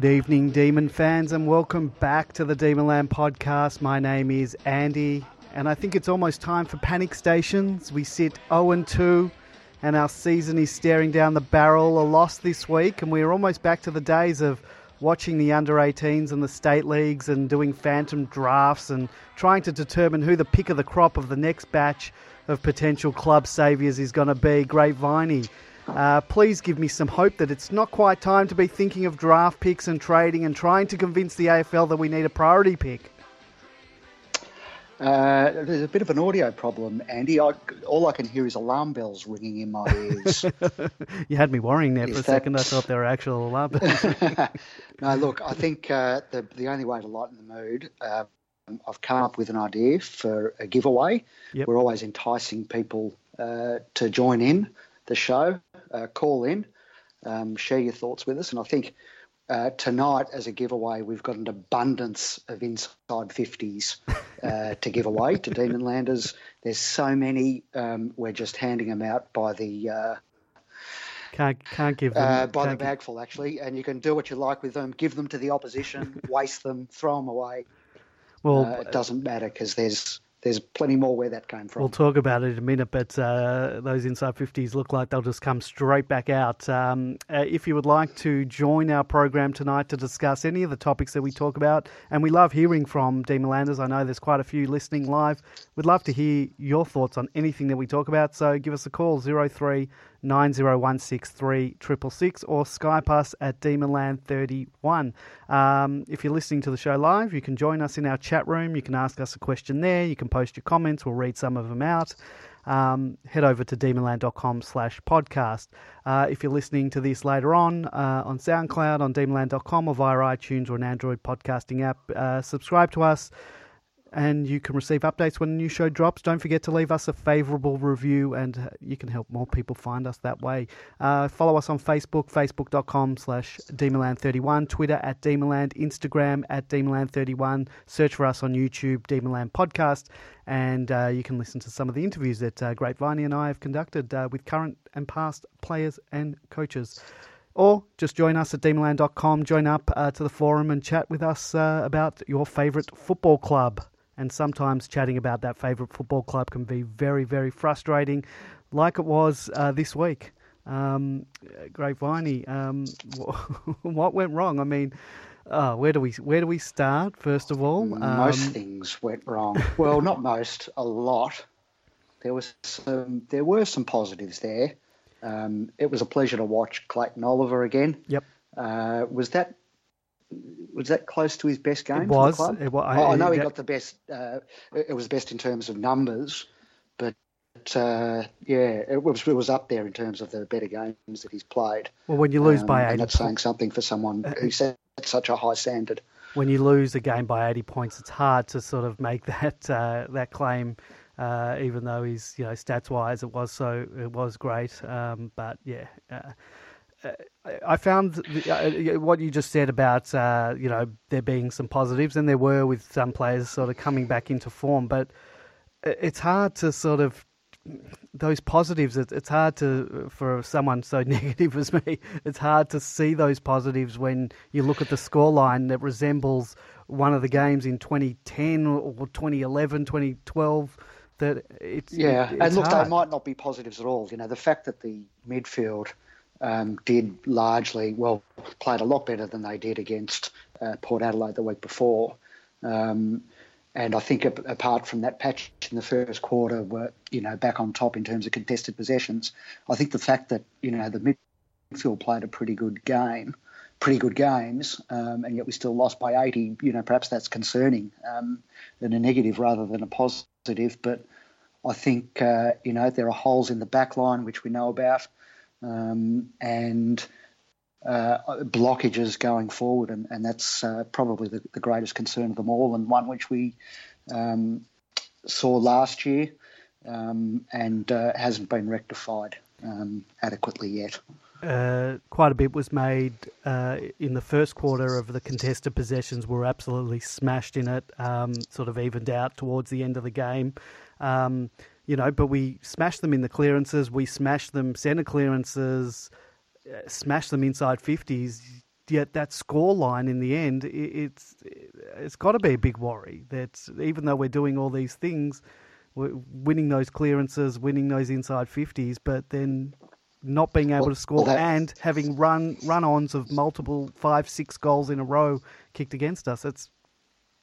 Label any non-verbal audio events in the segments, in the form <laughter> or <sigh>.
Good evening, Demon fans, and welcome back to the Demonland podcast. My name is Andy, and I think it's almost time for panic stations. We sit 0 and 2, and our season is staring down the barrel. A loss this week, and we're almost back to the days of watching the under 18s and the state leagues and doing phantom drafts and trying to determine who the pick of the crop of the next batch of potential club saviours is going to be. Great Viney. Uh, please give me some hope that it's not quite time to be thinking of draft picks and trading and trying to convince the AFL that we need a priority pick. Uh, there's a bit of an audio problem, Andy. I, all I can hear is alarm bells ringing in my ears. <laughs> you had me worrying there is for a that... second. I thought they were actual alarm bells. <laughs> no, look, I think uh, the, the only way to lighten the mood, uh, I've come up with an idea for a giveaway. Yep. We're always enticing people uh, to join in the show uh, call in, um, share your thoughts with us. And I think uh, tonight, as a giveaway, we've got an abundance of inside 50s <laughs> uh, to give away to Demonlanders. There's so many, um, we're just handing them out by the. Uh, can't, can't give them. Uh, by the bagful, actually. And you can do what you like with them. Give them to the opposition, <laughs> waste them, throw them away. Well, uh, it doesn't matter because there's there's plenty more where that came from. We'll talk about it in a minute, but uh, those inside 50s look like they'll just come straight back out. Um, uh, if you would like to join our program tonight to discuss any of the topics that we talk about, and we love hearing from Demonlanders, I know there's quite a few listening live. We'd love to hear your thoughts on anything that we talk about, so give us a call 03 90163 or Skype us at Demonland31. Um, if you're listening to the show live, you can join us in our chat room. You can ask us a question there. You can post your comments. We'll read some of them out. Um, head over to demonland.com slash podcast. Uh, if you're listening to this later on uh, on SoundCloud, on demonland.com or via iTunes or an Android podcasting app, uh, subscribe to us and you can receive updates when a new show drops. Don't forget to leave us a favourable review, and uh, you can help more people find us that way. Uh, follow us on Facebook, facebook.com slash Demonland31, Twitter at Demonland, Instagram at Demonland31. Search for us on YouTube, Demonland Podcast, and uh, you can listen to some of the interviews that uh, Great Viney and I have conducted uh, with current and past players and coaches. Or just join us at demonland.com, join up uh, to the forum and chat with us uh, about your favourite football club and sometimes chatting about that favourite football club can be very, very frustrating, like it was uh, this week. Um, Great Viney, um, <laughs> what went wrong? I mean, uh, where do we where do we start? First of all, most um, things went wrong. Well, not most, a lot. There was some, there were some positives there. Um, it was a pleasure to watch Clayton Oliver again. Yep. Uh, was that was that close to his best game? It was. It was I, oh, I, know he got the best. Uh, it was best in terms of numbers, but uh, yeah, it was it was up there in terms of the better games that he's played. Well, when you lose um, by eighty, and that's saying something for someone uh, who set such a high standard. When you lose a game by eighty points, it's hard to sort of make <laughs> that uh, that claim. Uh, even though he's, you know, stats wise, it was so it was great. Um, but yeah, uh, I found uh, what you just said about uh, you know there being some positives, and there were with some players sort of coming back into form. But it's hard to sort of those positives. It's hard to for someone so <laughs> negative as me. It's hard to see those positives when you look at the scoreline that resembles one of the games in 2010 or 2011, 2012 that it's yeah it's and look hard. they might not be positives at all you know the fact that the midfield um, did largely, well, played a lot better than they did against uh, Port Adelaide the week before. Um, and I think apart from that patch in the first quarter, were you know back on top in terms of contested possessions. I think the fact that you know the midfield played a pretty good game, pretty good games, um, and yet we still lost by 80. You know, perhaps that's concerning um, a negative rather than a positive. But I think uh, you know there are holes in the back line which we know about um, and uh, blockages going forward, and, and that's uh, probably the, the, greatest concern of them all, and one which we um, saw last year um, and uh, hasn't been rectified um, adequately yet. Uh, quite a bit was made uh, in the first quarter of the contested possessions. Were absolutely smashed in it, um, sort of evened out towards the end of the game. Um, you know, but we smashed them in the clearances. We smashed them centre clearances, uh, smashed them inside fifties. yet that score line in the end, it's it's got to be a big worry. That even though we're doing all these things, we're winning those clearances, winning those inside fifties, but then not being able well, to score well and having run run ons of multiple five six goals in a row kicked against us. It's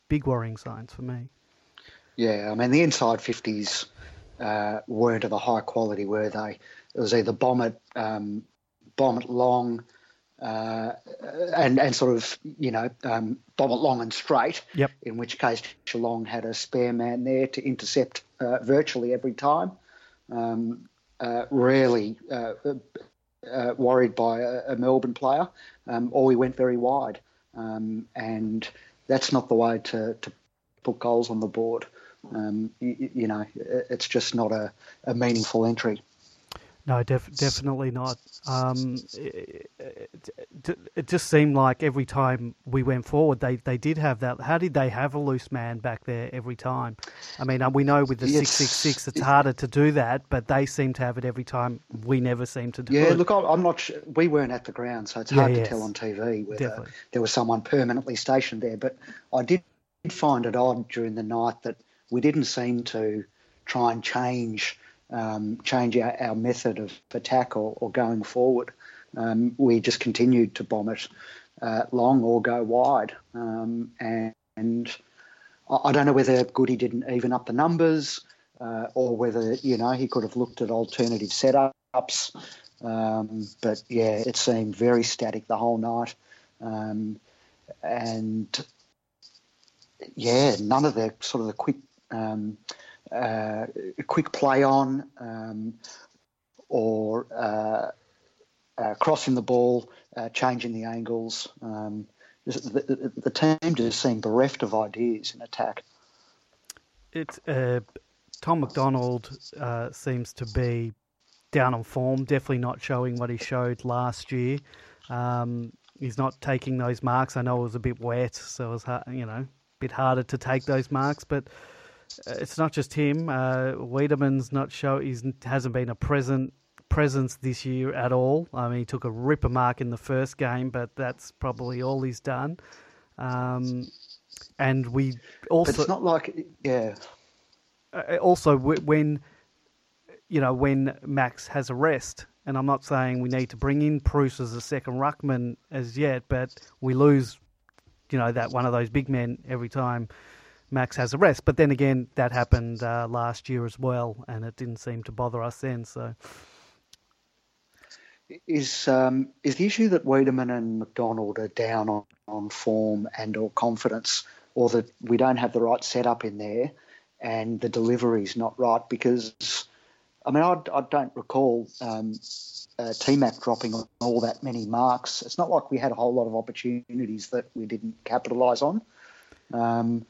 big worrying signs for me. Yeah, I mean the inside fifties uh, weren't of a high quality, were they? It was either bomb it, um, bomb it long, uh, and and sort of you know um, bomb it long and straight. Yep. In which case, Geelong had a spare man there to intercept uh, virtually every time. Um, uh, rarely uh, uh, worried by a, a Melbourne player, um, or we went very wide, um, and that's not the way to, to put goals on the board. Um, you, you, know, it's just not a, a meaningful entry. No, def- definitely not. Um, it, it, it, just seemed like every time we went forward, they, they did have that. How did they have a loose man back there every time? I mean, uh, we know with the six six six, it's harder to do that, but they seem to have it every time. We never seem to do yeah, it. Yeah, look, I'm not. Sure. We weren't at the ground, so it's hard yeah, to tell on TV whether definitely. there was someone permanently stationed there. But I did find it odd during the night that we didn't seem to try and change um, change our, our, method of attack or, or going forward. Um, we just continued to bomb it uh, long or go wide. Um, and, and, I don't know whether Goody didn't even up the numbers uh, or whether, you know, he could have looked at alternative setups. Um, but yeah, it seemed very static the whole night. Um, and yeah, none of the sort of the quick um, uh, quick play on um, or uh, uh, crossing the ball, uh, changing the angles. Um, the, the, team just seemed bereft of ideas in attack. It's uh, Tom McDonald seems to be down on form. Definitely not showing what he showed last year. Um, he's not taking those marks. I know it was a bit wet, so it was you know a bit harder to take those marks, but uh, it's not just him. Uh, Weideman's not show. He hasn't been a present presence this year at all. I mean, he took a ripper mark in the first game, but that's probably all he's done. Um, and we also. But it's not like yeah. Uh, uh also, when you know when Max has a rest, and I'm not saying we need to bring in Preuss as a second ruckman as yet, but we lose, you know, that one of those big men every time Max has a rest. But then again, that happened uh, last year as well, and it didn't seem to bother us then. So, is um, is the issue that Weideman and McDonald are down on, on form and or confidence, or that we don't have the right setup in there, and the delivery is not right? Because I mean, I, I don't recall. Um, uh, T-Mac dropping all that many marks. It's not like we had a whole lot of opportunities that we didn't capitalise on. Um,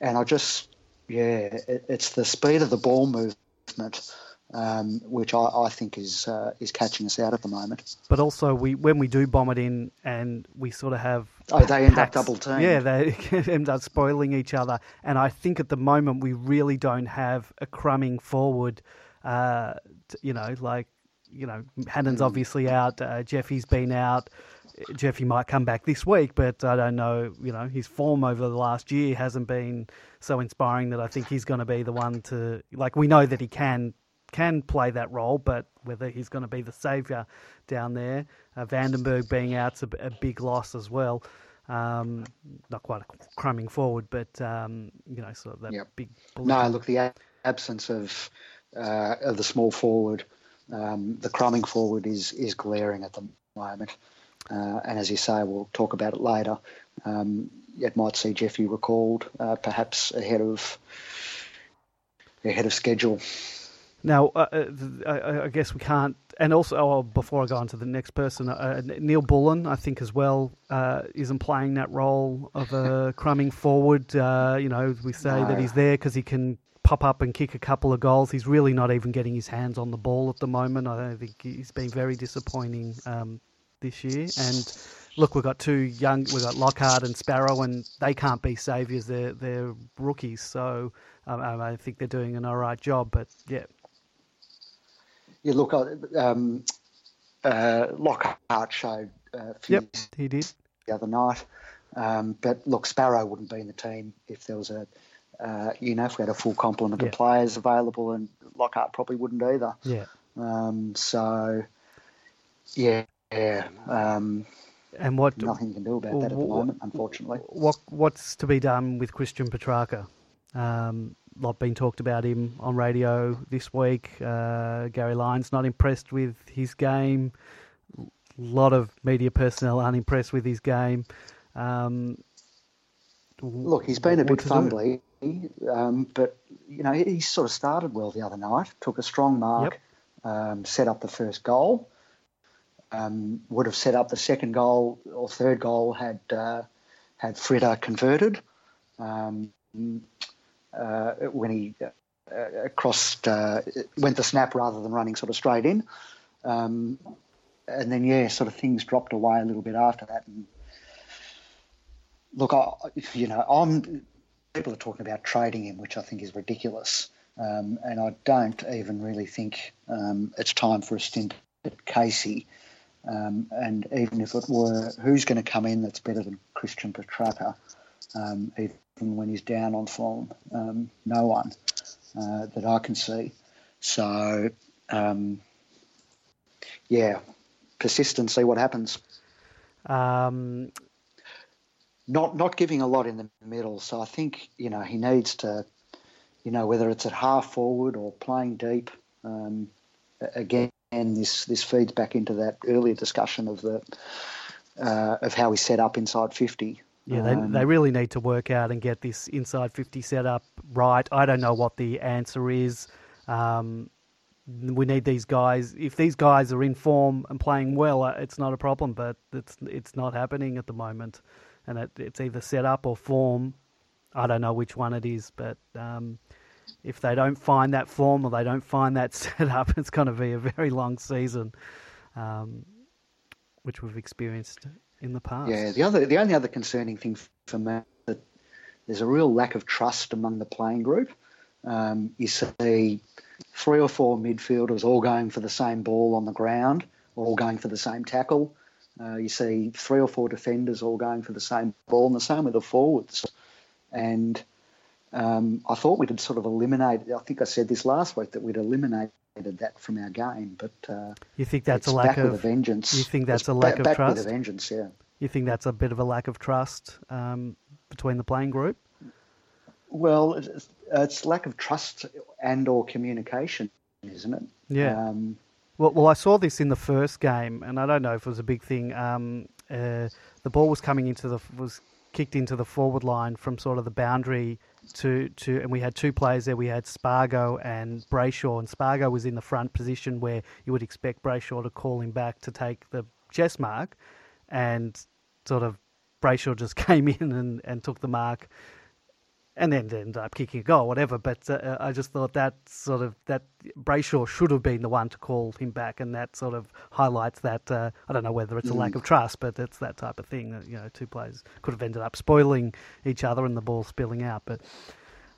and I just yeah, it, it's the speed of the ball movement. Um, which I, I, think is uh, is catching us out at the moment. But also, we when we do bomb it in, and we sort of have oh, they end packs, up double team. Yeah, they <laughs> end up spoiling each other. And I think at the moment we really don't have a crumbing forward. Uh, you know, like you know, Hannan's mm. obviously out. Uh, Jeffy's been out. Jeffy might come back this week, but I don't know. You know, his form over the last year hasn't been so inspiring that I think he's going to be the one to like. We know that he can can play that role, but whether he's going to be the saviour down there, uh, Vandenberg being out's a, a big loss as well. Um, not quite a crumbing forward, but um, you know, sort of that yep. big. No, look, the absence of uh, of the small forward, um, the crumbing forward is is glaring at the moment. Uh, and as you say, we'll talk about it later. Um, it might see Jeffy recalled, uh, perhaps ahead of ahead of schedule. Now, uh, uh I guess we can't. And also, oh, before I go on to the next person, uh, Neal-Bullen, I think as well, uh, isn't playing that role of a <laughs> crumbing forward. you know, we say no. that he's there because he can pop up and kick a couple of goals. He's really not even getting his hands on the ball at the moment. I think he's been very disappointing um, this year. And look, we've got two young, we've got Lockhart and Sparrow, and they can't be saviours. They're they're rookies, so um, I think they're doing an all right job. But yeah, yeah. Look, um, uh, Lockhart showed. Uh, yep, he did. the other night. Um, but look, Sparrow wouldn't be in the team if there was a, uh, you know, if we had a full complement Yeah. of players available, and Lockhart probably wouldn't either. Yeah. Um, so, yeah, yeah um, And what nothing you can do about that at the Wh- moment, unfortunately. what what's to be done with Christian Petracca? Um, lot been talked about him on radio this week. Uh, Gary Lyons not impressed with his game. A lot of media personnel unimpressed with his game. Um, Look, he's been a what bit fumbly, um, but you know he sort of started well the other night. Took a strong mark, um, set up the first goal. Um, would have set up the second goal or third goal had uh, had Fritsch converted um, uh, when he uh, crossed uh, went the snap rather than running sort of straight in. Um, and then yeah, sort of things dropped away a little bit after that, and look, I, you know, I'm people are talking about trading him, which I think is ridiculous, um, and I don't even really think um, it's time for a stint at Casey. Um, and even if it were, who's going to come in that's better than Christian Petracca, um, even when he's down on form? Um, no one uh, that I can see. So, um, yeah, persistent, see what happens um, not not giving a lot in the middle. So I think you know he needs to, you know, whether it's at half forward or playing deep. Um, a- again, this this feeds back into that earlier discussion of the uh, of how we set up inside fifty. Yeah, they, Um, they really need to work out and get this inside 50 setup right. I don't know what the answer is. Um, we need these guys. If these guys are in form and playing well, uh, it's not a problem, but it's it's not happening at the moment. And it, it's either set up or form. I don't know which one it is, but um, if they don't find that form or they don't find that <laughs> setup, it's going to be a very long season, um, which we've experienced in the past. Yeah, the other, the only other concerning thing for me is that there's a real lack of trust among the playing group. Um, you see three or four midfielders all going for the same ball on the ground, all going for the same tackle. Uh, you see three or four defenders all going for the same ball, and the same with the forwards. And um, I thought we'd sort of eliminated. I think I said this last week that we'd eliminated that from our game, but uh, You think that's a lack of a vengeance. you think that's It's a lack ba- of back trust? with a vengeance, yeah. You think that's a bit of a lack of trust um, between the playing group? Well, it's, it's lack of trust and or communication, isn't it? Yeah. Um, Well, well, I saw this in the first game, and I don't know if it was a big thing. Um, uh, the ball was coming into the was kicked into the forward line from sort of the boundary to to, and we had two players there. We had Spargo and Brayshaw, and Spargo was in the front position where you would expect Brayshaw to call him back to take the chest mark, and sort of Brayshaw just <laughs> came in and, and took the mark and then ended up kicking a goal, whatever. But uh, I just thought that sort of that Brayshaw should have been the one to call him back, and that sort of highlights that. Uh, I don't know whether it's a lack of trust, but it's that type of thing. That, you know, two players could have ended up spoiling each other and the ball spilling out. But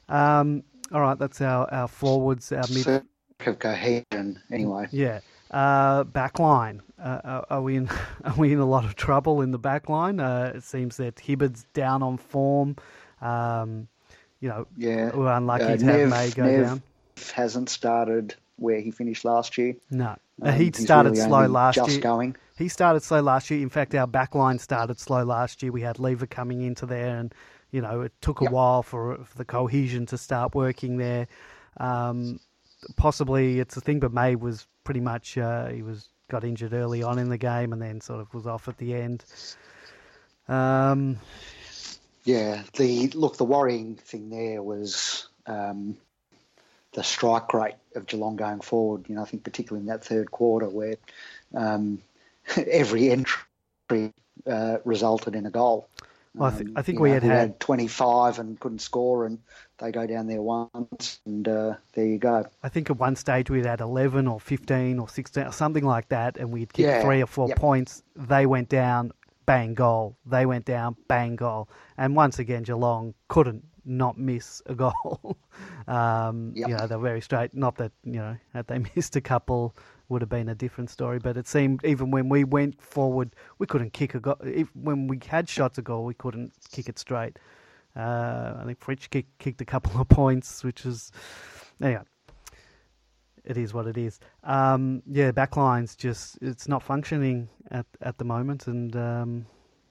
um, all right, that's our, our forwards, our mid. lack of cohesion, anyway. Yeah. Uh, back line. Uh, are- are we in? <laughs> Are we in a lot of trouble in the back line? Uh, it seems that Hibbard's down on form. Um, you know, Yeah. we're unlucky Uh, to have Nev- May go Nev down. hasn't started where he finished last year. No, Um, he started really slow last just year. going. He started slow last year. In fact, our back line started slow last year. We had Lever coming into there, and you know it took a Yep. while for, for the cohesion to start working there. Um, possibly it's a thing, but May was pretty much uh, he was got injured early on in the game, and then sort of was off at the end. Um, Yeah. The look, the worrying thing there was um, the strike rate of Geelong going forward. You know, I think particularly in that third quarter where um, <laughs> every entry uh, resulted in a goal. Well, I thi- Um, I think you we know, had had- 25 and couldn't score, and they go down there once, and uh, there you go. I think at one stage we'd had 11 or 15 or 16 or something like that, and we'd kicked Yeah, three or four yep. points. They went down, bang, goal. They went down, bang, goal. And once again, Geelong couldn't not miss a goal. <laughs> um, Yep. You know, they're very straight. Not that you know, had they <laughs> missed a couple, would have been a different story. But it seemed even when we went forward, we couldn't kick a goal. If, when we had shots a goal, we couldn't kick it straight. Uh, I think Fritsch kick, kicked a couple of points, which is anyway. It is what it is. Um, yeah, backlines just it's not functioning at at the moment, and um,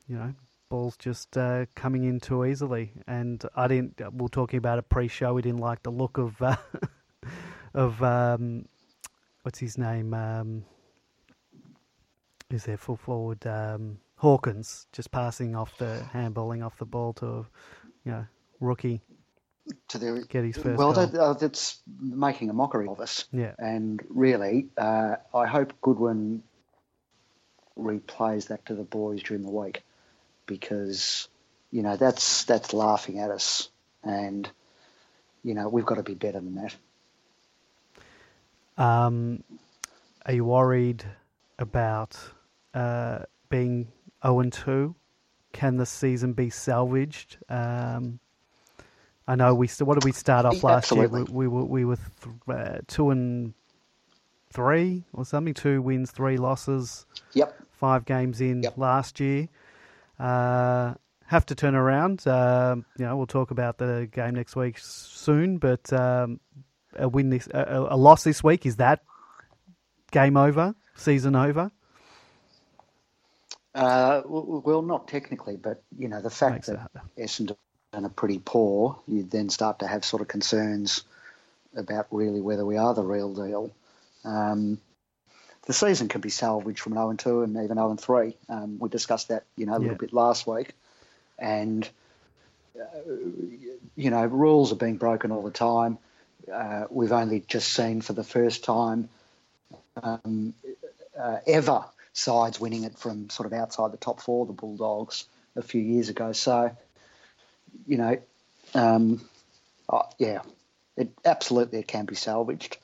you know balls just uh, coming in too easily. And I didn't. We were talking about a pre-show. We didn't like the look of uh, <laughs> of um, what's his name? Um, is there full forward um, Hawkins just passing off the handballing off the ball to you know rookie To the get his first well, that, uh, that's making a mockery of us. Yeah. And really, uh, I hope Goodwin replays that to the boys during the week because you know that's that's laughing at us, and you know we've got to be better than that. Um, are you worried about uh, being 0 and 2? Can the season be salvaged? Um, I know we. What did we start off last year? We, we were we were th- uh, two and three or something. Two wins, three losses. Yep. Five games in Yep. last year. Uh, have to turn around. Um, you know, we'll talk about the game next week soon. But um, a win this, a, a loss this week is that game over, season over. Uh, well, not technically, but you know the fact Makes that harder. Essendon are pretty poor, you then start to have sort of concerns about really whether we are the real deal. Um, the season can be salvaged from an 0 and 2 and even 0 and 3. Um, we discussed that, you know, a little Yeah. bit last week, and uh, you know, rules are being broken all the time. Uh, we've only just seen for the first time um, uh, ever sides winning it from sort of outside the top four, the Bulldogs, a few years ago. So, you know, um, oh, yeah, it absolutely it can be salvaged,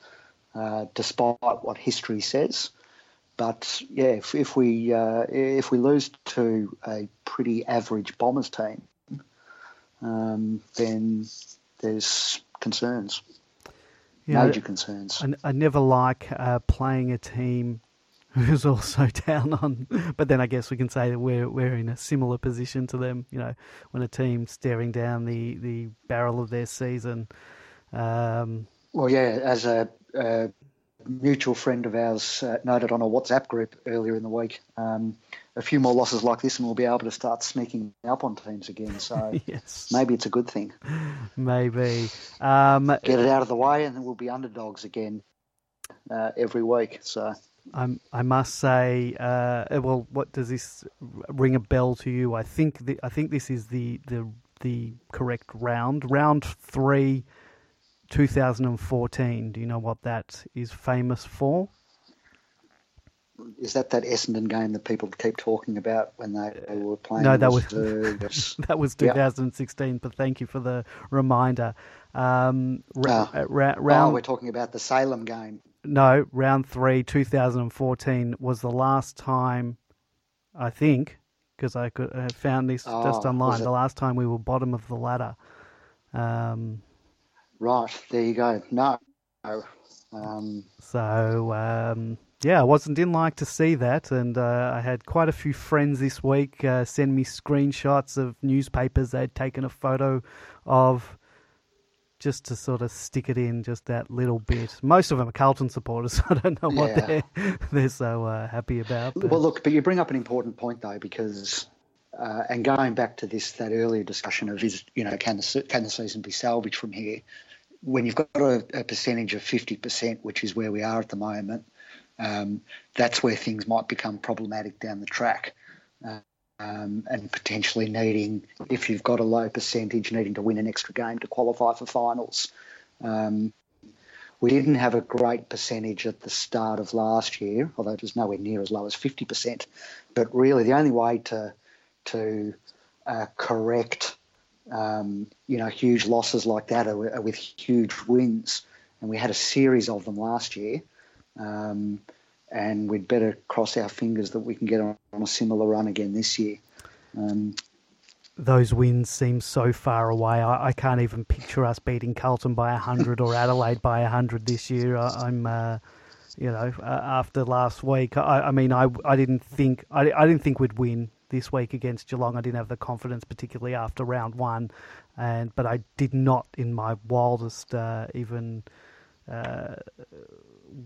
uh, despite what history says. But yeah, if, if we uh, if we lose to a pretty average Bombers team, um, then there's concerns, You know, major concerns. I, I never like uh, playing a team <laughs> who's also <laughs> down on. But then I guess we can say that we're we're in a similar position to them. You know, when a team's staring down the, the barrel of their season. Um, Well, yeah, as a, a mutual friend of ours uh, noted on a WhatsApp group earlier in the week, um, a few more losses like this, and we'll be able to start sneaking up on teams again. So <laughs> yes, maybe it's a good thing. maybe. Um, Get it out of the way, and then we'll be underdogs again uh, every week. So I'm, I must say, uh, well, what does this ring a bell to you? I think the, I think this is the, the the correct round, round three, 2014. Do you know what that is famous for? is that that Essendon game that people keep talking about when they, they were playing? No, that was <laughs> That was Yeah. 2016, but thank you for the reminder. Um, ra- Ah. uh, ra- oh, we're talking about the Salem game. No, round three, 2014 was the last time, I think, because I could I found this Oh, just online. The last time we were bottom of the ladder. Um, Right there, you go. No. Um, so um, yeah, I wasn't didn't like to see that, and uh, I had quite a few friends this week uh, send me screenshots of newspapers they'd taken a photo of. Just to sort of stick it in, just that little bit. Most of them are Carlton supporters. <laughs> so I don't know what Yeah. they're they're so uh, happy about. but- Well, look, but you bring up an important point though, because uh, and going back to this that earlier discussion of is you know can the can the season be salvaged from here? When you've got a, a percentage of fifty percent, which is where we are at the moment, um, that's where things might become problematic down the track. Um, and potentially needing, if you've got a low percentage, needing to win an extra game to qualify for finals. Um, we didn't have a great percentage at the start of last year, although it was nowhere near as low as 50%. But really, the only way to to uh, correct, um, you know, huge losses like that are, are with huge wins, and we had a series of them last year. Um, and we'd better cross our fingers that we can get on, a similar run again this year. Um, those wins seem so far away. I, I can't even picture us beating Carlton by 100 or <laughs> Adelaide by 100 this year. I, am uh, you know, uh, after last week, I, I, mean, I, I didn't think I, I didn't think we'd win this week against Geelong. I didn't have the confidence, particularly after round one, and but I did not, in my wildest uh, even uh,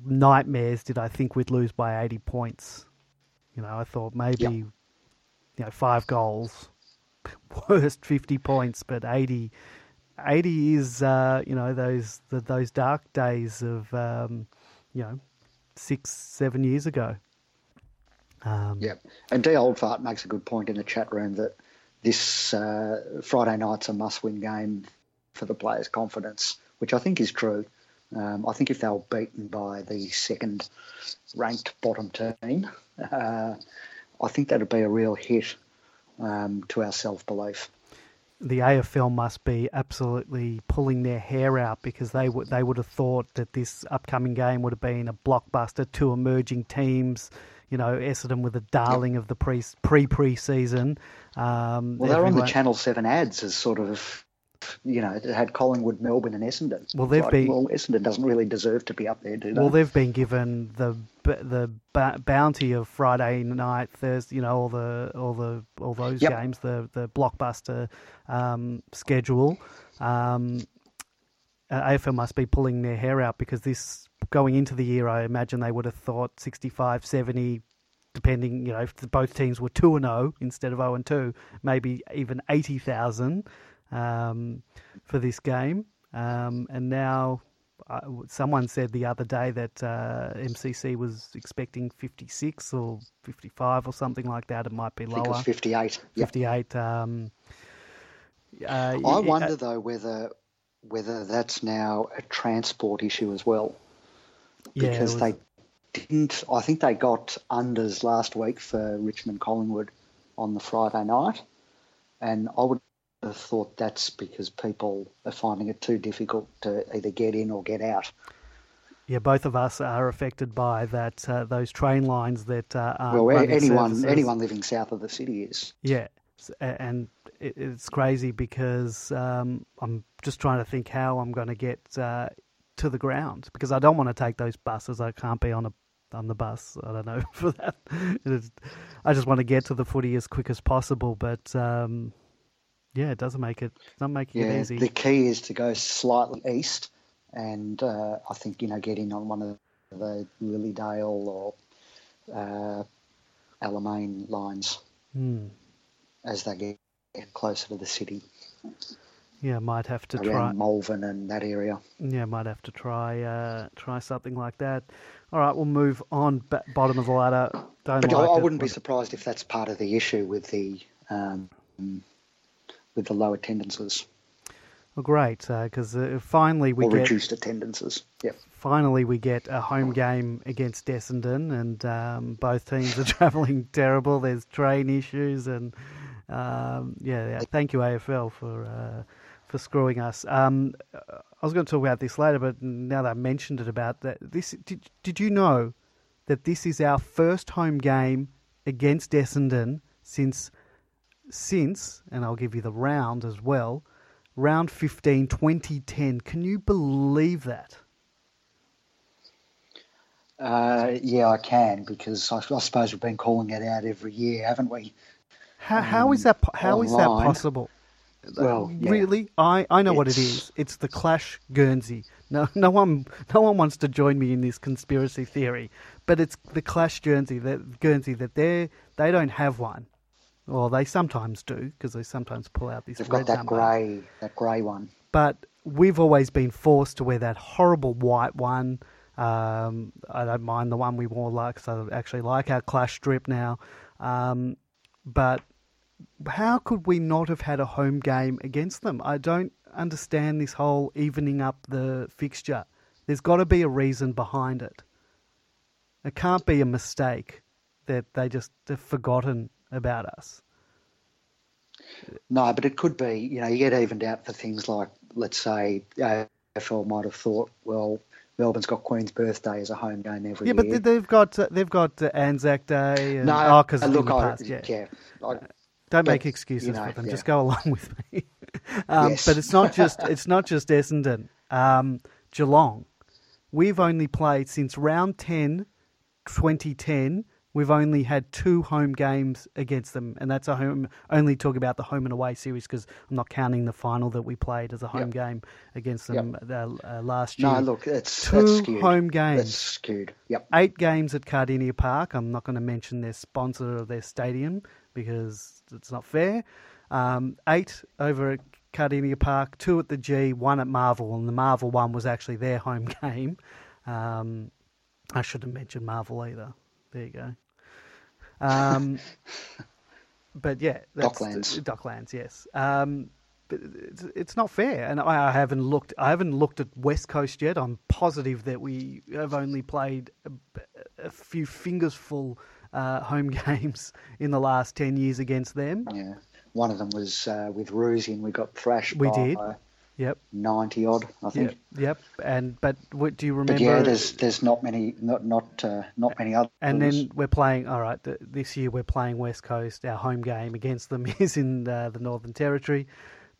nightmares, did I think we'd lose by 80 points. You know, I thought maybe, yep. you know, five goals <laughs> worst 50 points, but 80, 80 is, uh, you know, those the, those dark days of, um, you know, six, seven years ago. Um, yeah, and D. Oldfart makes a good point in the chat room that this uh, Friday night's a must-win game for the players' confidence, which I think is true. Um, I think if they were beaten by the second ranked bottom team, uh, I think that'd be a real hit um, to our self belief. The AFL must be absolutely pulling their hair out because they would they would have thought that this upcoming game would have been a blockbuster. Two emerging teams, you know, Essendon with the darling yep. of the pre pre preseason. Um, well, they're on the Channel Seven ads as sort of you know, it had Collingwood, Melbourne, and Essendon. Well, they've like, been. Well, Essendon doesn't really deserve to be up there, do they? Well, they've been given the the bounty of Friday night, Thursday. You know, all the all the all those yep. games, the the blockbuster um, schedule. Um, AFL must be pulling their hair out because this going into the year, I imagine they would have thought 65, 70, depending, you know, if both teams were 2 and 0 instead of 0 and 2, maybe even 80,000 um, for this game. Um, and now, uh, someone said the other day that uh, MCC was expecting 56 or 55 or something like that. It might be lower. I think it was 58. 58. Um, uh, I wonder though whether whether that's now a transport issue as well, because yeah, was... they didn't. I think they got unders last week for Richmond Collingwood on the Friday night, and I would have thought that's because people are finding it too difficult to either get in or get out. Yeah, both of us are affected by that. Uh, those train lines that uh, well, anyone services. anyone living south of the city is. Yeah, and it's crazy because um, I'm just trying to think how I'm going to get uh, to the ground because I don't want to take those buses. I can't be on a on the bus. I don't know <laughs> for that. I just want to get to the footy as quick as possible, but um, yeah, it doesn't make it not making yeah, it easy. The key is to go slightly east, and uh, I think you know getting on one of the Lilydale or uh, Alamein lines mm. as they get closer to the city. Yeah, might have to Around try Malvern and that area. Yeah, might have to try uh, try something like that. All right, we'll move on. Bottom of the ladder. Don't but like I, I wouldn't be surprised if that's part of the issue with the um, with the low attendances. Well, great, because uh, uh, finally we or get reduced attendances. Yep. Finally, we get a home game against Essendon, and um, both teams are <laughs> travelling terrible. There's train issues, and um, yeah, yeah, thank you AFL for uh, for screwing us. Um, I was going to talk about this later, but now that I mentioned it about that, this did did you know that this is our first home game against Essendon since since, and I'll give you the round as well, round 15, 2010. Can you believe that? Uh, yeah, I can because I, I, suppose we've been calling it out every year, haven't we? How, um, how is that? How is that possible? Well, yeah. really, I, I know it's... what it is. It's the Clash Guernsey. No, <laughs> no one, no one wants to join me in this conspiracy theory, but it's the Clash Guernsey. That Guernsey that they they don't have one. Well, they sometimes do because they sometimes pull out this. They've got that grey, that grey one. But we've always been forced to wear that horrible white one. Um, I don't mind the one we wore like, because I actually like our clash strip now. Um, but how could we not have had a home game against them? I don't understand this whole evening up the fixture. There's got to be a reason behind it. It can't be a mistake that they just have forgotten about us. No, but it could be. You know, you get evened out for things like, let's say, AFL might have thought, well, Melbourne's got Queen's Birthday as a home game every yeah, year. Yeah, but they've got uh, they've got uh, Anzac Day. And, no, oh, look, I, past, yeah, yeah I, Don't But, make excuses you know, for them. yeah. Just go along <laughs> with me. um, Yes. But it's not just <laughs> it's not just Essendon. Um, Geelong. We've only played since round 10, 2010. We've only had two home games against them, and that's a home. Only talk about the home and away series because I'm not counting the final that we played as a home Yep. game against them uh, uh, last year. No, look, it's two home games. Skewed. Yep. eight games at Kardinia Park. I'm not going to mention their sponsor of their stadium because it's not fair. Um, eight over at Kardinia Park, two at the G, one at Marvel, and the Marvel one was actually their home <laughs> game. Um, I shouldn't mention Marvel either. There you go. Um, <laughs> but yeah, Docklands. Docklands, yes. Um, but it's, it's not fair, and I I haven't looked. I haven't looked at West Coast yet. I'm positive that we have only played a, a few fingers full uh, home <laughs> games in the last ten years against them. Yeah. One of them was uh, with Roosie, and we got thrashed We by did. Yep, ninety odd, I think. yep, yep. And but what do you remember? But yeah, there's there's not many not not uh, not many others. And then we're playing. All right, th- this year we're playing West Coast. Our home game against them <laughs> is in uh, the Northern Territory,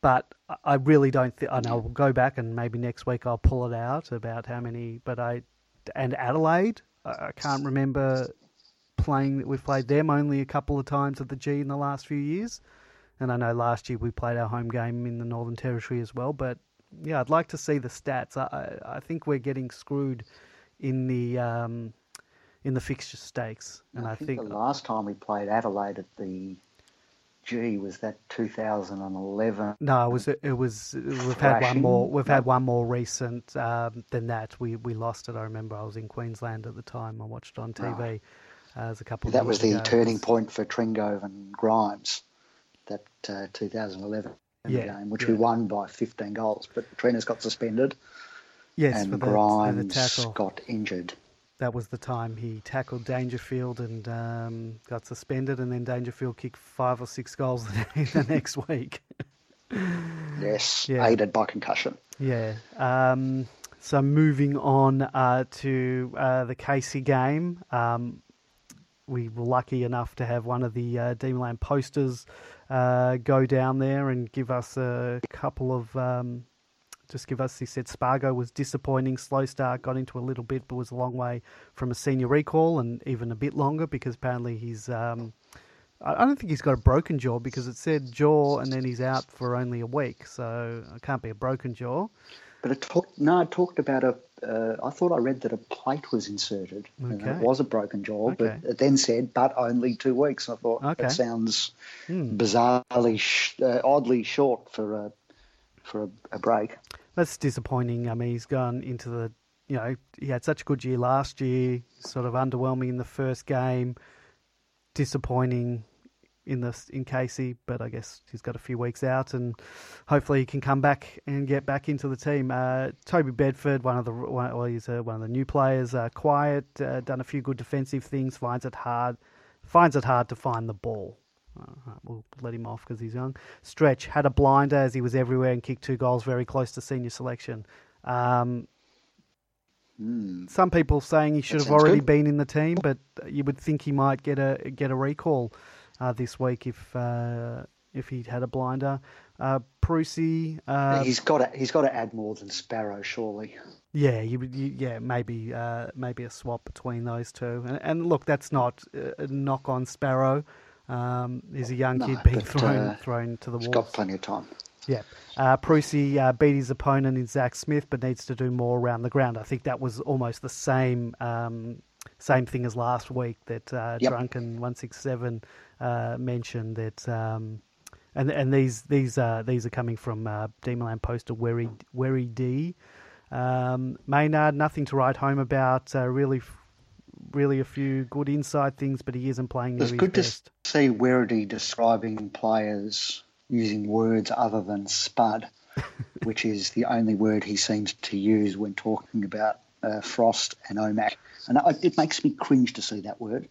but I- really don't. think I know we'll go back and maybe next week I'll pull it out about how many. But I and Adelaide, I I can't remember playing. that We've played them only a couple of times at the G in the last few years, and I know last year we played our home game in the Northern Territory as well. But yeah, I'd like to see the stats. I I, I think we're getting screwed in the. Um, in the fixture stakes, and I, I think, think the last time we played Adelaide at the G was that 2011. no, it was it was we've had one more we've had one more recent um, than that. We we lost it. I remember I was in Queensland at the time. I watched it on TV. Right. Uh, it a couple. Of That was the ago. turning point for Trengove and Grimes. That uh, 2011 Yeah, game, which yeah. we won by 15 goals, but Trinas got suspended Yes, and for the, Grimes got injured. That was the time he tackled Dangerfield and um, got suspended, and then Dangerfield kicked five or six goals <laughs> the next week. <laughs> Yes, Yeah. aided by concussion. Yeah. Um, so moving on uh, to uh, the Casey game, um, we were lucky enough to have one of the uh, Demonland posters uh, go down there and give us a couple of. Um, just give us, he said Spargo was disappointing, slow start, got into a little bit, but was a long way from a senior recall and even a bit longer because apparently he's. Um, I don't think he's got a broken jaw because it said jaw and then he's out for only a week, so it can't be a broken jaw. But it talked. No, it talked about a. Uh, I thought I read that a plate was inserted. and Okay. it was a broken jaw, Okay. but it then said, "But only two weeks." I thought Okay. that sounds Hmm. bizarrely, sh- uh, oddly short for a for a, a break. That's disappointing. I mean, he's gone into the, you know, he had such a good year last year, sort of underwhelming in the first game, disappointing in the in Casey, but I guess he's got a few weeks out, and hopefully he can come back and get back into the team. Uh, Toby Bedford, one of the one, well, he's uh, one of the new players, uh, quiet, uh, done a few good defensive things, finds it hard, finds it hard to find the ball. All right, we'll let him off because he's young. Stretch had a blinder as he was everywhere and kicked two goals, very close to senior selection. Um, Hmm. some people saying he should That have already good. been in the team, but you would think he might get a get a recall uh, this week if uh, if he'd had a blinder. Uh, Prusy, uh, he's got to. He's got to add more than Sparrow, surely. yeah, you, you, yeah, maybe uh, maybe a swap between those two. And, and look, that's not a knock on Sparrow. Um, he's a young No, kid being but, thrown uh, thrown to the wall. He's got plenty of time. Yeah. Uh, Prusy uh, beat his opponent in Zach Smith, but needs to do more around the ground. I think that was almost the same um, same thing as last week that uh, Yep. Drunken One Six Seven uh, mentioned that. Um, and and these these uh, these are coming from uh, Demonland poster Werry Werry D. Um, Maynard, nothing to write home about. Uh, really, really a few good inside things, but he isn't playing It's good to best. see Werrity describing players using words other than spud, <laughs> which is the only word he seems to use when talking about uh, Frost and Omac. And it makes me cringe to see that word.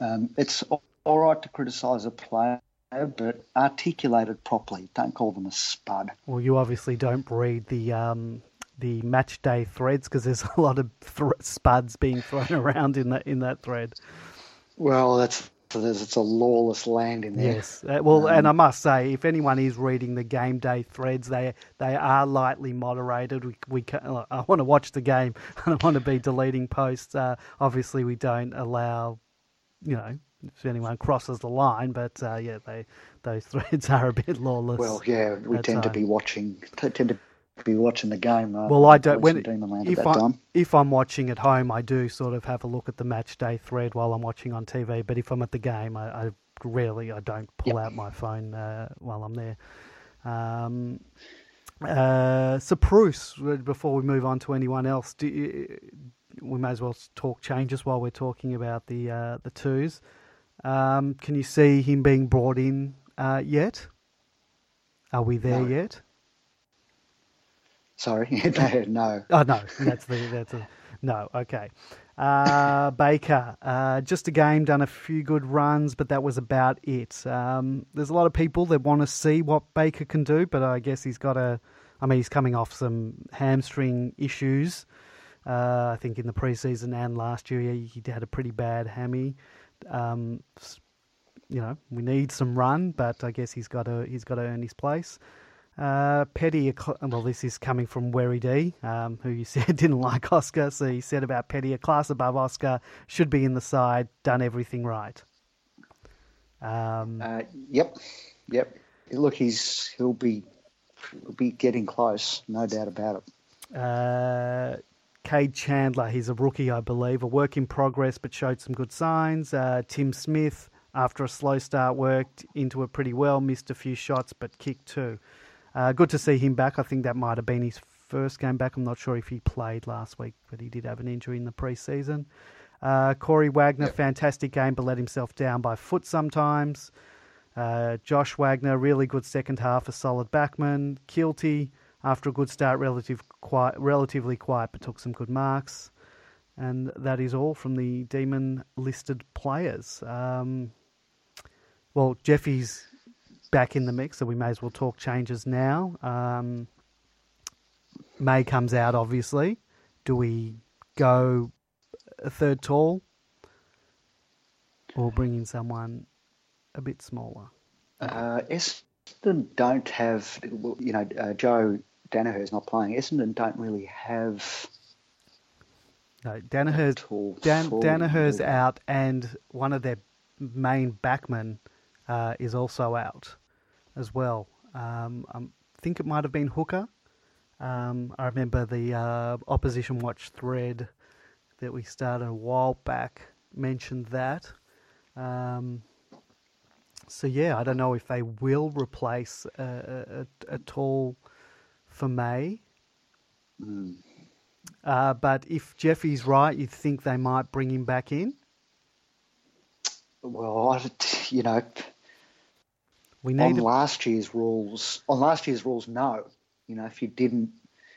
Um, it's all right to criticise a player, but articulate it properly. Don't call them a spud. Well, you obviously don't read the um, the match day threads because there's <laughs> a lot of thr spuds being thrown <laughs> around in that in that thread. Well, that's it's a lawless land in there. Yes, uh, well, um, and I must say, if anyone is reading the game day threads, they they are lightly moderated. We, we can, I want to watch the game. <laughs> I don't want to be deleting posts. Uh, obviously, we don't allow, you know, if anyone crosses the line. But uh, yeah, they those <laughs> threads are a bit lawless. Well, yeah, we tend time. to be watching tend to be watching the game. Uh, well, I don't. When if I if I'm watching at home, I do sort of have a look at the match day thread while I'm watching on TV. But if I'm at the game, I, I rarely I don't pull yep. out my phone uh, while I'm there. Um, uh, so Bruce, before we move on to anyone else, you, we may as well talk changes while we're talking about the uh, the twos. Um, can you see him being brought in uh, yet? Are we there no. yet? Sorry, <laughs> no. Oh no, that's the that's a, no. Okay, uh, Baker, uh, just a game, done a few good runs, but that was about it. Um, there's a lot of people that want to see what Baker can do, but I guess he's got a. I mean, he's coming off some hamstring issues. Uh, I think in the preseason and last year he had a pretty bad hammy. Um, you know, we need some run, but I guess he's got to he's got to earn his place. Uh, Petty, well, this is coming from Werry D, um, who you <laughs> said didn't like Oscar. So he said about Petty, a class above Oscar, should be in the side, done everything right. Um, uh, yep, yep. Look, he's he'll be he'll be getting close, no doubt about it. Uh, Cade Chandler, he's a rookie, I believe, a work in progress, but showed some good signs. Uh, Tim Smith, after a slow start, worked into it pretty well, missed a few shots, but kicked two. Uh, good to see him back. I think that might have been his first game back. I'm not sure if he played last week, but he did have an injury in the preseason. Uh, Corey Wagner, yep. fantastic game, but let himself down by foot sometimes. Uh, Josh Wagner, really good second half, a solid backman. Kilty, after a good start, relative quiet, relatively quiet, but took some good marks. And that is all from the Demon listed players. Um, well, Jeffy's back in the mix, so we may as well talk changes now. Um, May comes out, obviously. Do we go a third tall or bring in someone a bit smaller? Uh, Essendon don't have, you know, uh, Joe Daniher's not playing. Essendon don't really have. No, Daniher's, Dan, Daniher's out, and one of their main backmen uh, is also out as well. Um, I think it might have been Hooker. Um, I remember the uh, opposition watch thread that we started a while back mentioned that. Um, so yeah, I don't know if they will replace a, a, a tall for May. Mm. Uh, but if Jeffy's right, you think they might bring him back in? Well, you know, we need on a... last year's rules. On last year's rules, no. You know, if you didn't,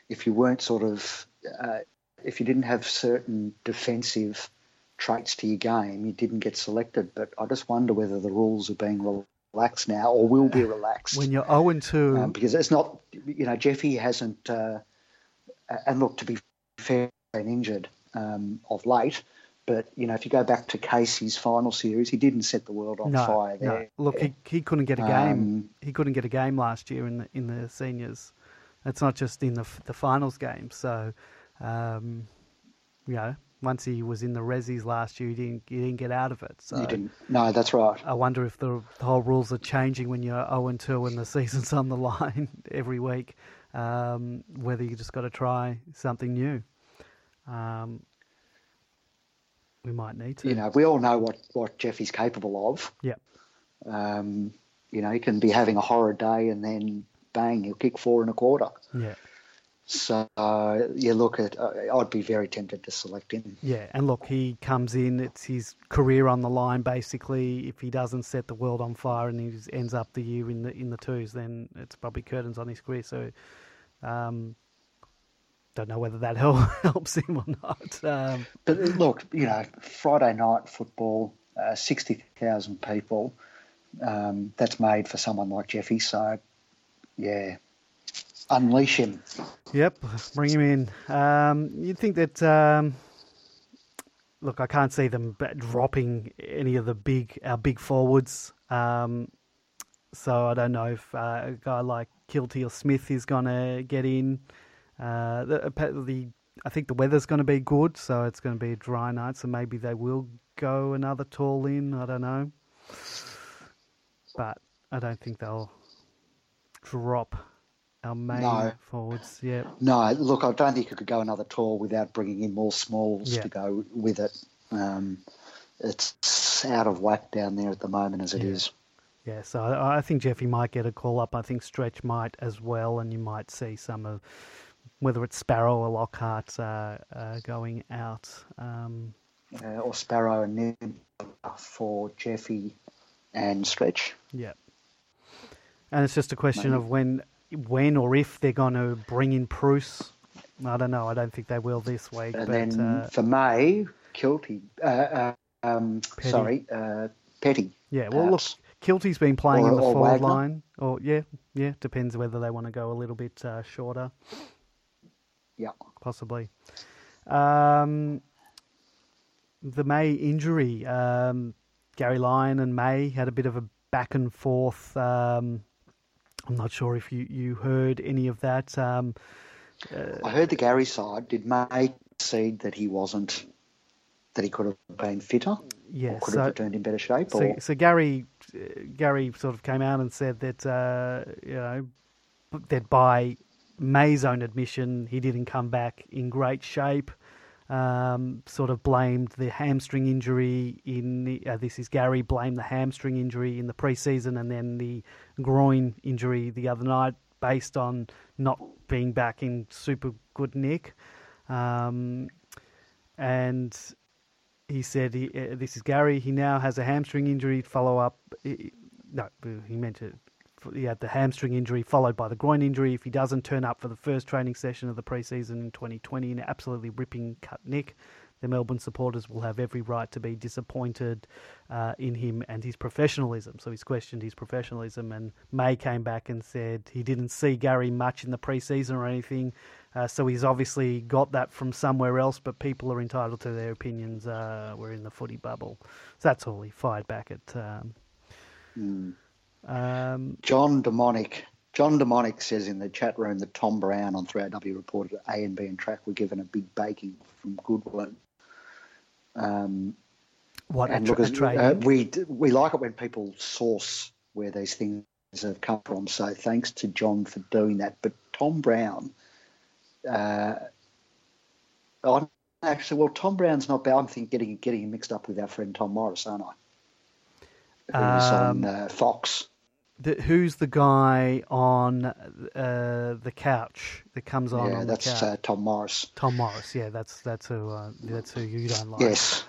if you weren't sort of, uh, if you didn't have certain defensive traits to your game, you didn't get selected. But I just wonder whether the rules are being relaxed now or will be <laughs> relaxed. When you're 0 and 2. Um, because it's not, you know, Jeffy hasn't, uh, and look, to be fair, been injured um, of late. But you know, if you go back to Casey's final series, he didn't set the world on no, fire there. No. Look, he, he couldn't get a game. Um, he couldn't get a game last year in the in the seniors. It's not just in the the finals game. So, um, you know, once he was in the resis last year, he didn't he didn't get out of it. So you didn't. No, that's right. I wonder if the, the whole rules are changing when you're 0 and 2 and the season's on the line <laughs> every week. Um, whether you just got to try something new. Um, we might need to. You know, we all know what, what Jeffy's capable of. Yeah. Um, you know, he can be having a horrid day and then bang, he'll kick four and a quarter. Yeah. So uh, you look at, uh, I'd be very tempted to select him. Yeah, and look, he comes in. It's his career on the line, basically. If he doesn't set the world on fire and he ends up the year in the in the twos, then it's probably curtains on his career. So, um, don't know whether that <laughs> helps him or not. Um, but look, you know, Friday night football, uh, sixty thousand people. Um, that's made for someone like Jeffy. So, yeah, unleash him. Yep, bring him in. Um, you'd think that. Um, look, I can't see them dropping any of the big our big forwards. Um, so I don't know if uh, a guy like Kilty or Smith is going to get in. Uh, the, the I think the weather's going to be good, so it's going to be a dry night. So maybe they will go another tall in. I don't know, but I don't think they'll drop our main no. forwards. Yeah. No, look, I don't think you could go another tour without bringing in more smalls yeah. to go with it. Um, it's out of whack down there at the moment as it yeah. is. yeah. so I, I think Jeffy might get a call up. I think Stretch might as well, and you might see some of whether it's Sparrow or Lockhart uh, uh, going out. Um, uh, or Sparrow and Nim for Jeffy and Stretch. Yeah. And it's just a question Maybe. of when, when or if they're going to bring in Bruce. I don't know. I don't think they will this week. And but, then uh, for May, Kilty. Uh, uh, um, sorry, uh, Petty. Yeah. Well, look, Kilty's been playing or, in the forward line. Or yeah, yeah. Depends whether they want to go a little bit uh, shorter. Yeah. Possibly. Um, the May injury. Um, Gary Lyon and May had a bit of a back and forth. Um, I'm not sure if you, you heard any of that. Um, uh, I heard the Gary side. Did May concede that he wasn't, that he could have been fitter? Yeah, could so, have returned in better shape. So, so Gary, uh, Gary sort of came out and said that uh, you know that by May's own admission, he didn't come back in great shape. Um, sort of blamed the hamstring injury in the, uh, this is Gary blamed the hamstring injury in the preseason and then the groin injury the other night based on not being back in super good nick. Um, and he said he, uh, this is Gary. He now has a hamstring injury. Follow up. He, no, he meant it he had the hamstring injury followed by the groin injury. If he doesn't turn up for the first training session of the preseason in 2020 in absolutely ripping cut nick, the Melbourne supporters will have every right to be disappointed uh, in him and his professionalism. So he's questioned his professionalism. And May came back and said he didn't see Gary much in the preseason or anything. Uh, so he's obviously got that from somewhere else, but people are entitled to their opinions. Uh, we're in the footy bubble. So that's all he fired back at. Um, mm. Um, John Demonic. John Demonic says in the chat room that Tom Brown on 3AW reported that A and B and track were given a big baking from Goodwin. Um, what and look, uh, we we like it when people source where these things have come from. So thanks to John for doing that. But Tom Brown, uh, I actually well Tom Brown's not bad. I'm thinking getting getting mixed up with our friend Tom Morris, aren't I? Who's um, on uh, Fox the, who's the guy on uh, the couch that comes on? Yeah, on that's uh, Tom Morris. Tom Morris, yeah, that's that's who uh, that's who you don't like. Yes.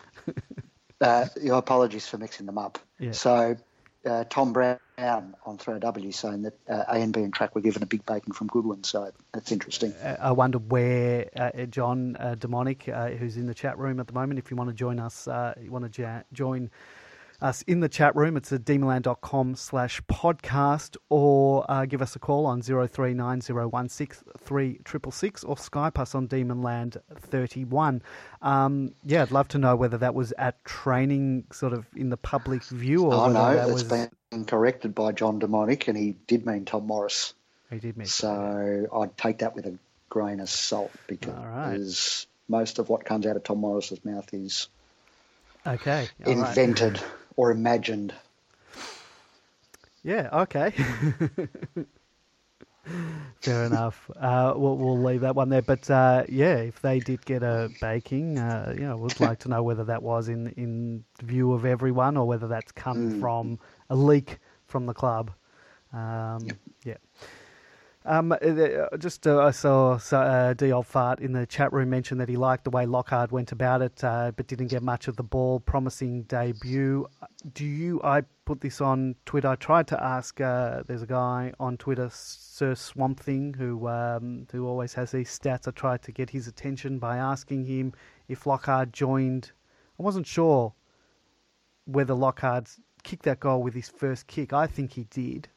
<laughs> uh, your apologies for mixing them up. Yeah. So uh, Tom Brown on 3W saying that uh, A and B and track were given a big bacon from Goodwin, so that's interesting. I wonder where John Demonic, who's in the chat room at the moment, if you want to join us, you want to ja- join us in the chat room. It's at demonland.com slash podcast or uh, give us a call on 0390163666 or Skype us on demonland31. Um, yeah, I'd love to know whether that was at training sort of in the public view or oh, no, that it's was... been corrected by John Demonic and he did mean Tom Morris. He did mean So I'd take that with a grain of salt because right. most of what comes out of Tom Morris's mouth is okay invented. Right or imagined. Yeah, okay. <laughs> Fair enough. Uh, we'll, we'll, leave that one there. But uh, yeah, if they did get a baking, uh, you know, would like to know whether that was in in view of everyone or whether that's come mm. from a leak from the club. Um, yep. Yeah. Um, uh, uh, just uh, I saw uh, D. Old Fart in the chat room mention that he liked the way Lockhart went about it, uh, but didn't get much of the ball. Promising debut. Do you? I put this on Twitter. I tried to ask. Uh, there's a guy on Twitter, Sir Swamp Thing, who um, who always has these stats. I tried to get his attention by asking him if Lockhart joined. I wasn't sure whether Lockhart kicked that goal with his first kick. I think he did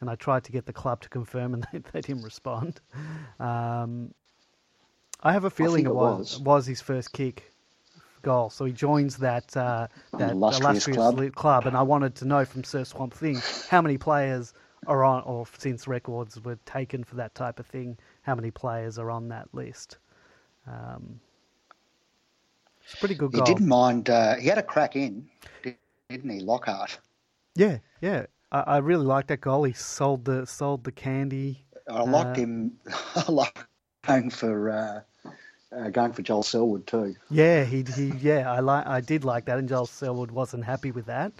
and I tried to get the club to confirm, and <laughs> they, they didn't respond. Um, I have a feeling it, was. was. was his first kick goal. So he joins that uh, that illustrious club. club. And I wanted to know from Sir Swamp Thing how many players are on, or since records were taken for that type of thing, how many players are on that list. Um, it's a pretty good goal. He didn't mind. Uh, he had a crack in, didn't he, Lockhart? Yeah, yeah. I, I really liked that goal. He sold the sold the candy. I liked uh, him. <laughs> I liked going for uh, uh, going for Joel Selwood too. Yeah, he he yeah. I like I did like that, and Joel Selwood wasn't happy with that.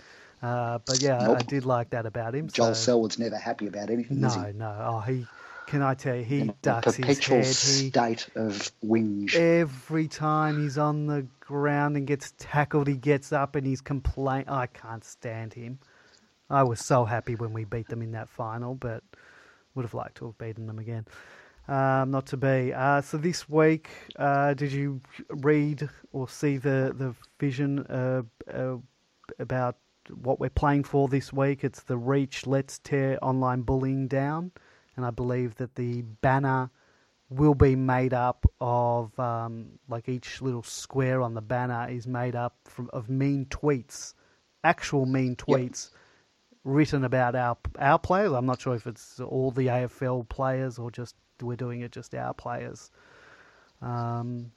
Uh, but yeah, nope. I, I, did like that about him. Joel so. Selwood's never happy about anything. No, no. Oh, he can I tell you, he In ducks his head. He, state of whinge. Every time he's on the ground and gets tackled, he gets up and he's complain. I can't stand him. I was so happy when we beat them in that final, but would have liked to have beaten them again. Um, not to be. Uh, so this week, uh, did you read or see the the vision uh, uh about what we're playing for this week? It's the Reach Let's Tear Online Bullying Down, and I believe that the banner will be made up of um, like each little square on the banner is made up from of mean tweets, actual mean tweets. Yep written about our our players. I'm not sure if it's all the AFL players or just we're doing it just our players. Um,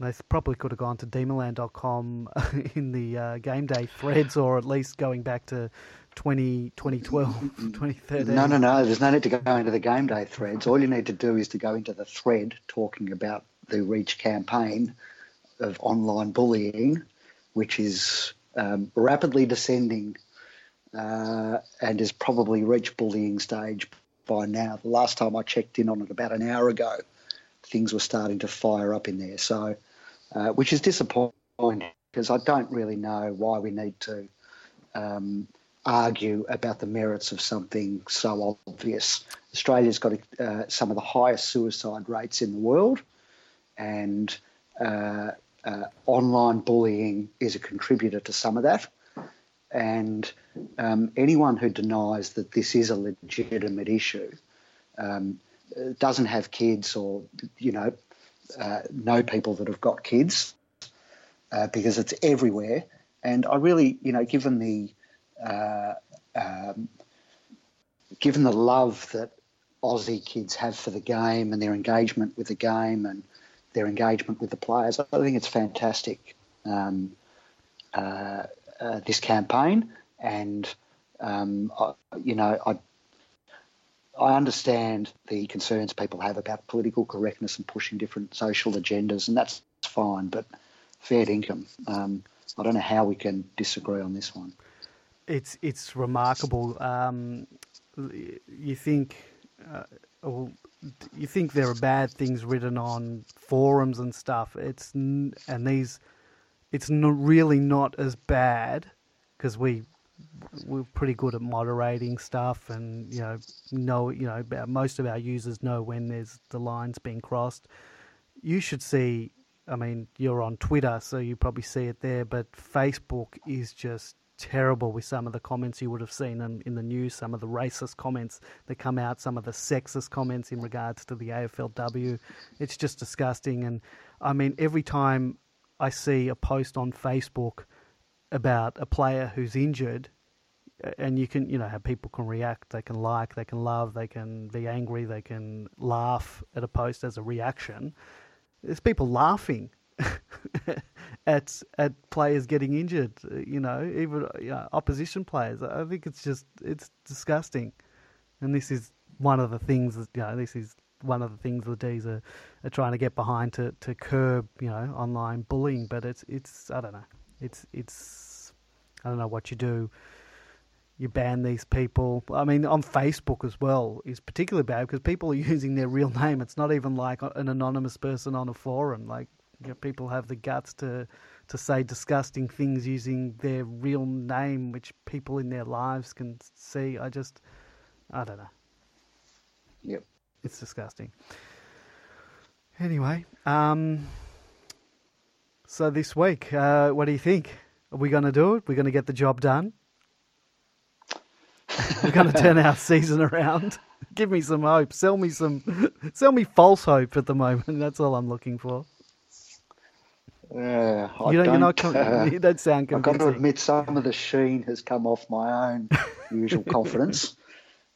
they probably could have gone to demonland.com <laughs> in the uh, game day threads or at least going back to 20, 2012, <laughs> 2013. No, no, no. There's no need to go into the game day threads. All you need to do is to go into the thread talking about the Reach campaign of online bullying, which is um, rapidly descending uh, and has probably reached bullying stage by now. The last time I checked in on it about an hour ago, things were starting to fire up in there. So, uh, which is disappointing because I don't really know why we need to um, argue about the merits of something so obvious. Australia's got uh, some of the highest suicide rates in the world, and uh, uh online bullying is a contributor to some of that. And um, anyone who denies that this is a legitimate issue um, doesn't have kids or, you know, uh, know people that have got kids uh, because it's everywhere. And I really, you know, given the uh, um, given the love that Aussie kids have for the game and their engagement with the game and their engagement with the players, I think it's fantastic. Um, uh, uh, this campaign, and um, I, you know, I I understand the concerns people have about political correctness and pushing different social agendas, and that's fine. But fair income, um, I don't know how we can disagree on this one. It's it's remarkable. Um, you think, uh, well, you think there are bad things written on forums and stuff. It's and these it's not really not as bad because we we're pretty good at moderating stuff, and you know know you know most of our users know when there's the lines being crossed. You should see. I mean, you're on Twitter, so you probably see it there. But Facebook is just terrible with some of the comments you would have seen in, in the news, some of the racist comments that come out, some of the sexist comments in regards to the AFLW. It's just disgusting. And I mean, every time I see a post on Facebook about a player who's injured, and you can, you know, how people can react. They can like, they can love, they can be angry, they can laugh at a post as a reaction. There's people laughing <laughs> at at players getting injured. You know, even you know, opposition players. I think it's just it's disgusting, and this is one of the things that you know. This is one of the things the D's are, are trying to get behind to, to curb, you know, online bullying. But it's it's I don't know. It's it's I don't know what you do. You ban these people. I mean, on Facebook as well is particularly bad because people are <laughs> using their real name. It's not even like an anonymous person on a forum. Like you know, people have the guts to to say disgusting things using their real name, which people in their lives can see. I just, I don't know. Yep. It's disgusting. Anyway, um, so this week, uh, what do you think? Are we going to do it? We're going to get the job done. We're going to turn our season around. <laughs> Give me some hope. Sell me some. <laughs> Sell me false hope at the moment. That's all I'm looking for. Uh, I You don't, you're not. don't, uh, <laughs> you don't sound I've got to admit, some of the sheen has come off my own usual confidence.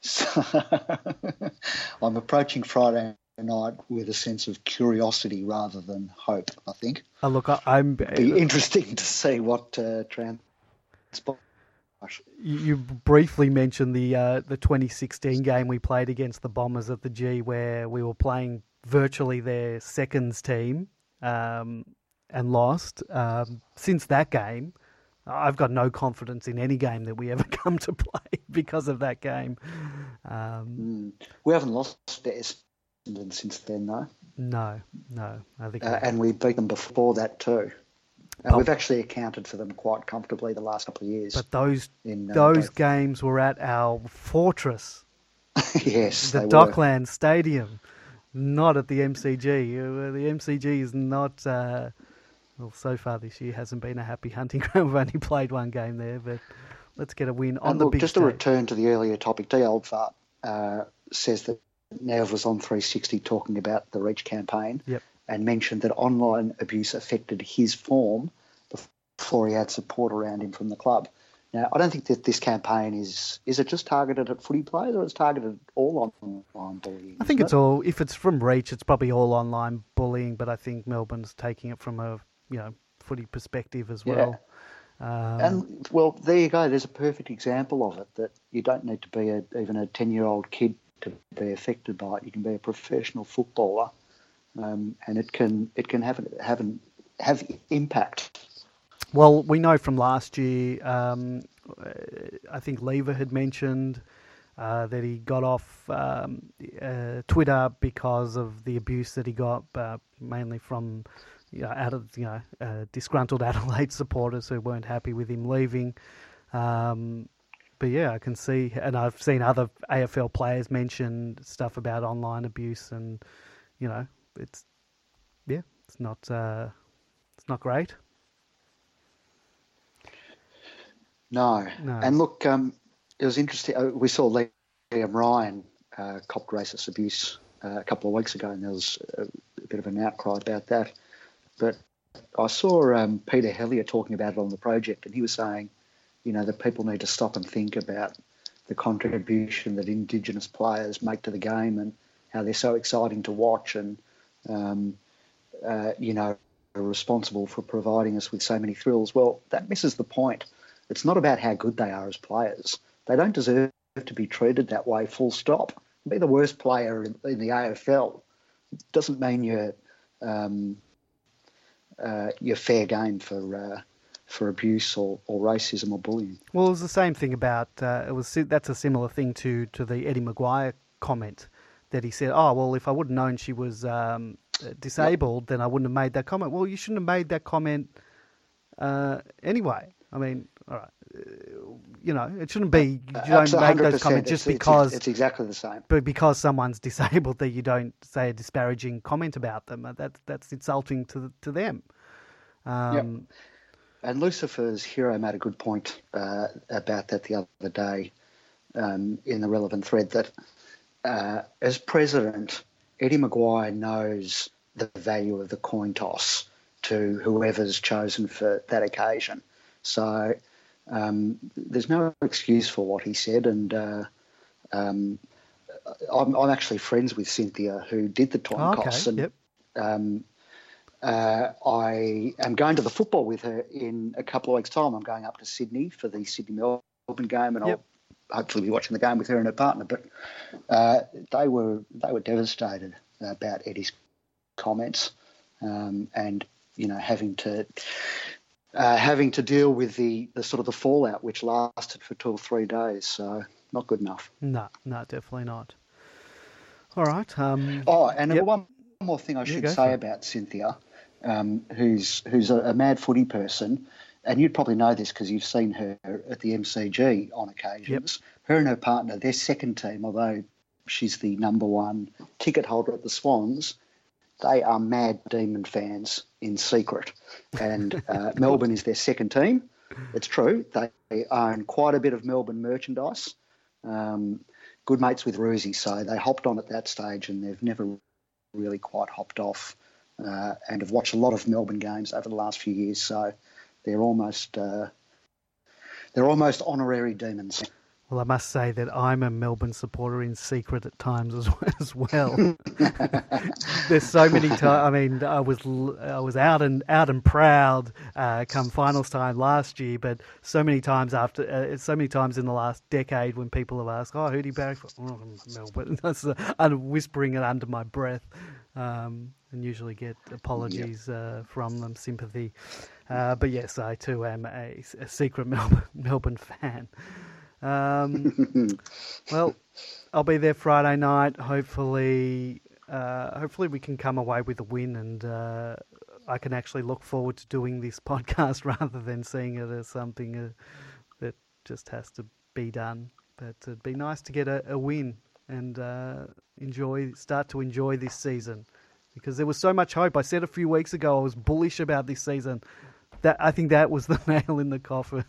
So <laughs> I'm approaching Friday night with a sense of curiosity rather than hope. I think Oh, look, I, I'm. be interesting to see what uh, transpires. You you briefly mentioned the uh, the 2016 game we played against the Bombers at the G, where we were playing virtually their seconds team um, and lost. Um, since that game, I've got no confidence in any game that we ever <laughs> come to play because of that game. Um, We haven't lost to Essendon since then, though, no, no, I think. uh, and we beat them before that too. Uh, But- we've actually accounted for them quite comfortably the last couple of years. but those in, uh, those both- games were at our fortress, <laughs> yes, the they were. Dockland Stadium, not at the MCG. Uh, The MCG is not. Well, so far this year hasn't been a happy hunting <laughs> ground. We've only played one game there, but let's get a win on And the look, big just stage. to return to the earlier topic, D. Oldfart uh, says that Nev was on 360 talking about the Reach campaign Yep. and mentioned that online abuse affected his form before he had support around him from the club. Now, I don't think that this campaign is is it just targeted at footy players or it's targeted all online bullying? I think it's it? all. If it's from Reach, it's probably all online bullying. But I think Melbourne's taking it from a you know footy perspective as Yeah. well. Um, And well, there you go. There's a perfect example of it. That you don't need to be a, even a ten-year-old kid to be affected by it. You can be a professional footballer, um, and it can it can have an- have an, have impact. Well, we know from last year, um, I think Lever had mentioned uh, that he got off um, uh, Twitter because of the abuse that he got, uh, mainly from you know, out of you know uh, disgruntled <laughs> Adelaide supporters who weren't happy with him leaving. Um, but yeah, I can see, and I've seen other AFL players mention stuff about online abuse, and you know, it's yeah, it's not uh, it's not great. No. No. And look, um, it was interesting. uh, We saw Liam Ryan uh, copped racist abuse uh, a couple of weeks ago, and there was a, a bit of an outcry about that. But I saw um, Peter Hellier talking about it on the project, and he was saying, you know, that people need to stop and think about the contribution that Indigenous players make to the game and how they're so exciting to watch and, um, uh, you know, are responsible for providing us with so many thrills. Well, that misses the point. It's not about how good they are as players. They don't deserve to be treated that way, full stop. Be the worst player in, in the AFL. Doesn't mean you're, um, uh, you're fair game for, uh, for abuse or, or racism or bullying. Well, it was the same thing about uh, it was that's a similar thing to to the Eddie McGuire comment that he said, "Oh, well, if I would have known she was um, disabled, then I wouldn't have made that comment." Well, you shouldn't have made that comment uh, anyway. I mean, all right, uh, you know, it shouldn't be you don't make those comments just It's- it's- because it's, exactly the same. but because someone's <laughs> disabled that you don't say a disparaging comment about them. Uh, That's that's insulting to to them. Um, And Lucifer's hero made a good point uh, about that the other day um, in the relevant thread that uh, as president, Eddie McGuire knows the value of the coin toss to whoever's chosen for that occasion. So um, there's no excuse for what he said, and uh, um, I'm, I'm actually friends with Cynthia who did the time Oh, okay. and Yep. um, uh, I am going to the football with her in a couple of weeks' time. I'm going up to Sydney for the Sydney Melbourne game, and Yep. I'll hopefully be watching the game with her and her partner. But uh, they were they were devastated about Eddie's comments, um, and you know having to. Uh, having to deal with the, the sort of the fallout which lasted for two or three days, so not good enough. no, no, definitely not. All right. Um, Oh, and Yep. one more thing I should say about Cynthia, um, who's who's a, a mad footy person, and you'd probably know this because you've seen her at the MCG on occasions. Her and her partner, their second team, although she's the number one ticket holder at the Swans, they are mad demon fans in secret. And uh, <laughs> Melbourne is their second team. It's true. They own quite a bit of Melbourne merchandise. Um, good mates with Roosie, so they hopped on at that stage and they've never really quite hopped off uh, and have watched a lot of Melbourne games over the last few years. So they're almost uh, they're almost honorary demons. Well, I must say that I'm a Melbourne supporter in secret at times as, <laughs> as well. <laughs> There's so many times. I mean, I was I was out and out and proud uh, come finals time last year, but so many times after, uh, so many times in the last decade when people have asked, "Oh, who do you back for?" Oh, Melbourne. <laughs> That's uh, I'm whispering it under my breath, um, and usually get apologies yep. Uh, from them, sympathy. Uh, but yes, I too am a, a secret Melbourne, Melbourne fan. Um, <laughs> well, I'll be there Friday night. Hopefully, uh, hopefully we can come away with a win, and uh, I can actually look forward to doing this <laughs> podcast rather than seeing it as something uh, that just has to be done. But it'd be nice to get a, a win and uh, enjoy, start to enjoy this season because there was so much hope. I said a few weeks ago I was bullish about this season. That I think that was the <laughs> nail in the coffin.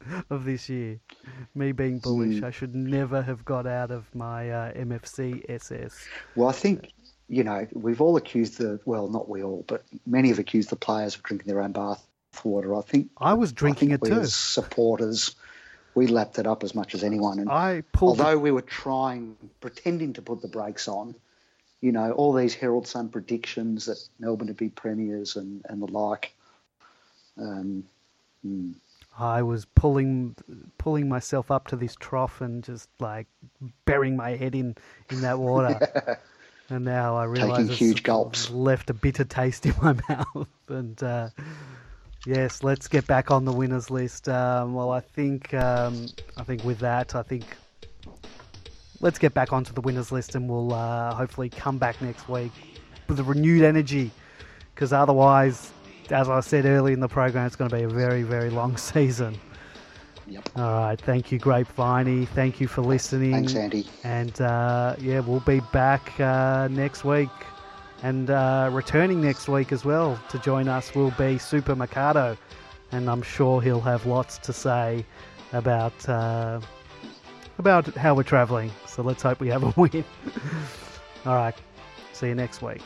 <laughs> of this year. Me being bullish, mm. I should never have got out of my uh, MFC SS. Well, I think you know we've all accused the well, not we all, but many have accused the players of drinking their own bath water. I think I was drinking I it too. supporters, we lapped it up as much as anyone. And I pulled although we were trying, pretending to put the brakes on. You know, all these Herald Sun predictions that Melbourne would be premiers and, and the like. Um, hmm. I was pulling pulling myself up to this trough and just like burying my head in in that water. <laughs> and now I realise Taking huge gulps left a bitter taste in my <laughs> mouth. And uh, yes, let's get back on the winners list. Um, well, I think um, I think with that, I think let's get back onto the winners list, and we'll uh, hopefully come back next week with a renewed energy. Because otherwise, as I said early in the program, it's going to be a very, very long <laughs> season. Yep. All right. Thank you, Grapeviney. Thank you for listening. Thanks, Andy. And uh, yeah, we'll be back uh, next week. And uh, returning next week as well to join us will be Super Mikado. And I'm sure he'll have lots to say about uh, about how we're travelling. So let's hope we have a <laughs> win. All right. See you next week.